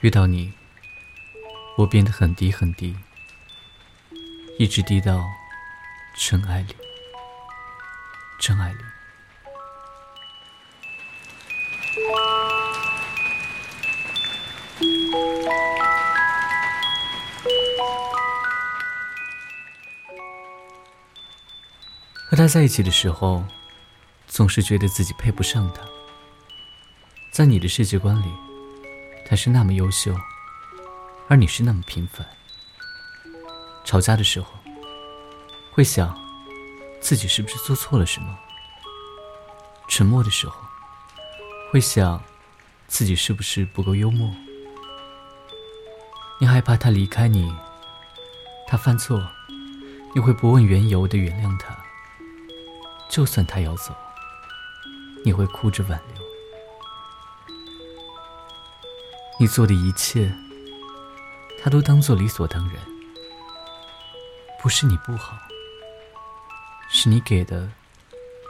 遇到你，我变得很低很低，一直低到尘埃里，尘埃里。和他在一起的时候，总是觉得自己配不上他。在你的世界观里，他是那么优秀，而你是那么平凡。吵架的时候，会想自己是不是做错了什么；沉默的时候，会想自己是不是不够幽默。你害怕他离开你，他犯错，你会不问缘由的原谅他。就算他要走，你会哭着挽留。你做的一切，他都当做理所当然。不是你不好，是你给的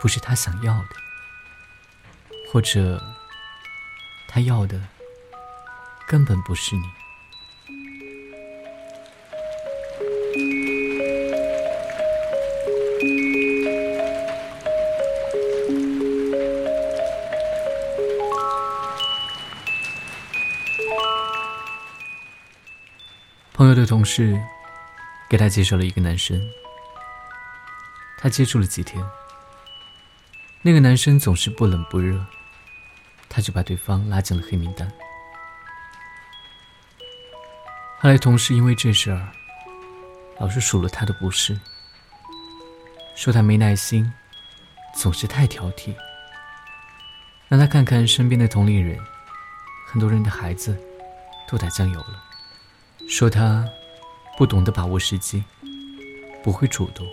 不是他想要的，或者他要的根本不是你。朋友的同事给他介绍了一个男生，他接触了几天，那个男生总是不冷不热，他就把对方拉进了黑名单。后来同事因为这事儿，老是数落他的不是，说他没耐心，总是太挑剔，让他看看身边的同龄人，很多人的孩子都打酱油了。说他不懂得把握时机，不会主动。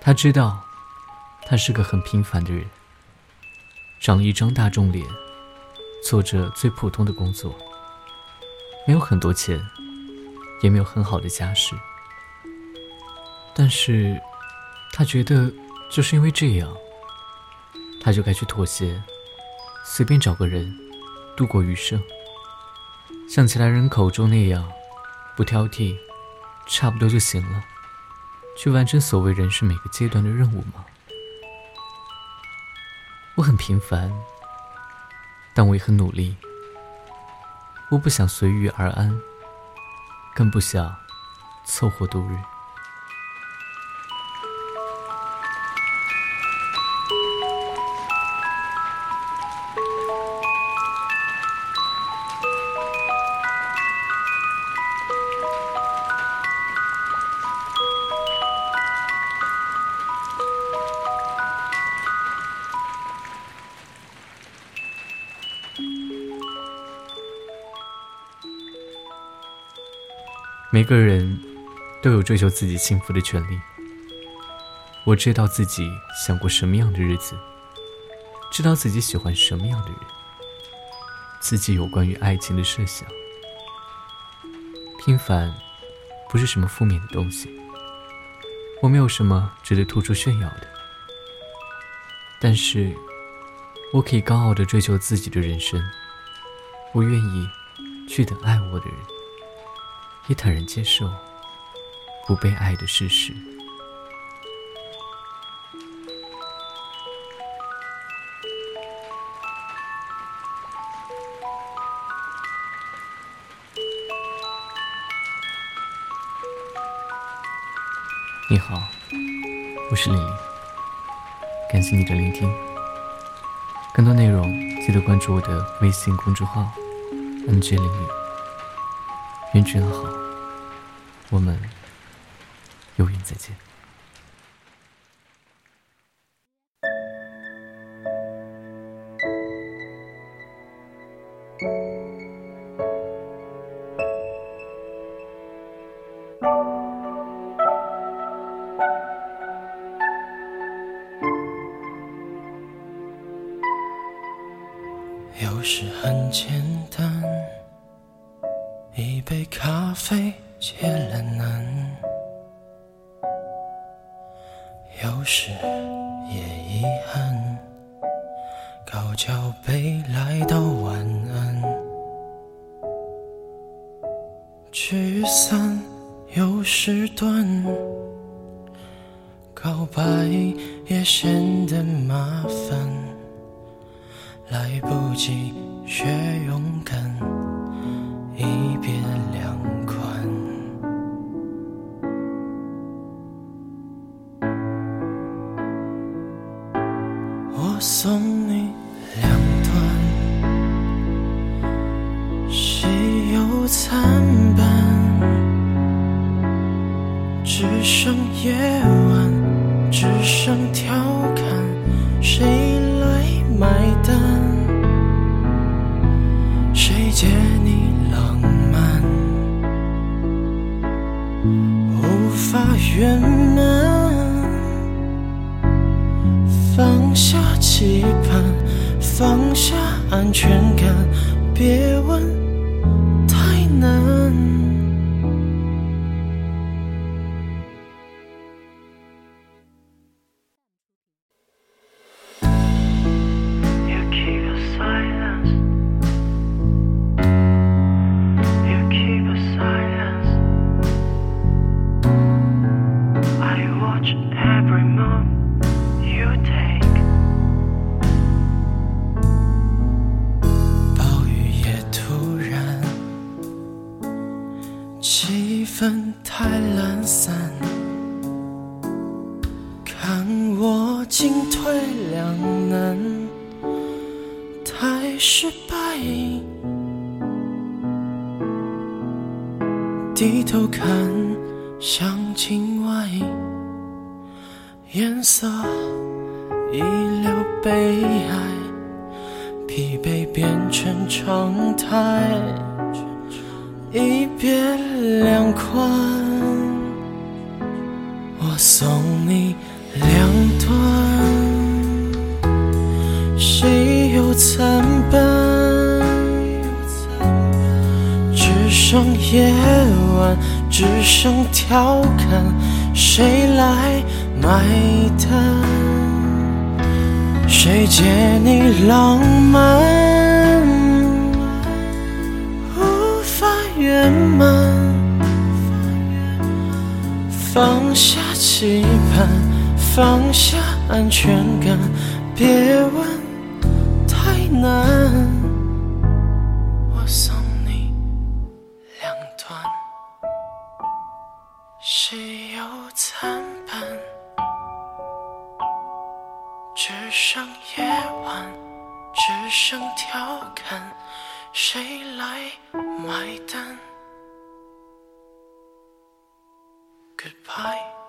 他知道，他是个很平凡的人，长了一张大众脸，做着最普通的工作，没有很多钱，也没有很好的家世。但是，他觉得就是因为这样，他就该去妥协，随便找个人度过余生。像其他人口中那样，不挑剔，差不多就行了，去完成所谓人生每个阶段的任务吗？我很平凡，但我也很努力。我不想随遇而安，更不想凑合度日。每个人都有追求自己幸福的权利。我知道自己想过什么样的日子，知道自己喜欢什么样的人，自己有关于爱情的设想。平凡不是什么负面的东西，我没有什么值得突出炫耀的。但是，我可以高傲的追求自己的人生。我愿意去等爱我的人。也坦然接受不被爱的事实。你好，我是玲玲，感谢你的聆听。更多内容记得关注我的微信公众号“ n j 玲玲”。愿君好，我们有缘再见。有时很简单。一杯咖啡解了难，有时也遗憾，高脚杯来到晚安。聚散有时短，告白也显得麻烦，来不及学勇敢，一别两宽。我送你两段，喜忧参半，只剩夜晚，只剩调侃，谁来买单？谁借你浪漫？无法圆满。放下期盼，放下安全感，别问太难。进退两难，太失败。低头看向境外，颜色遗留悲哀，疲惫变成常态，一别两宽。我送你谁又参半？只剩夜晚，只剩调侃，谁来买单？谁借你浪漫？无法圆满，放下期盼，放下安全感，别问难。我送你两段，喜忧参半，只剩夜晚，只剩调侃，谁来买单？Goodbye。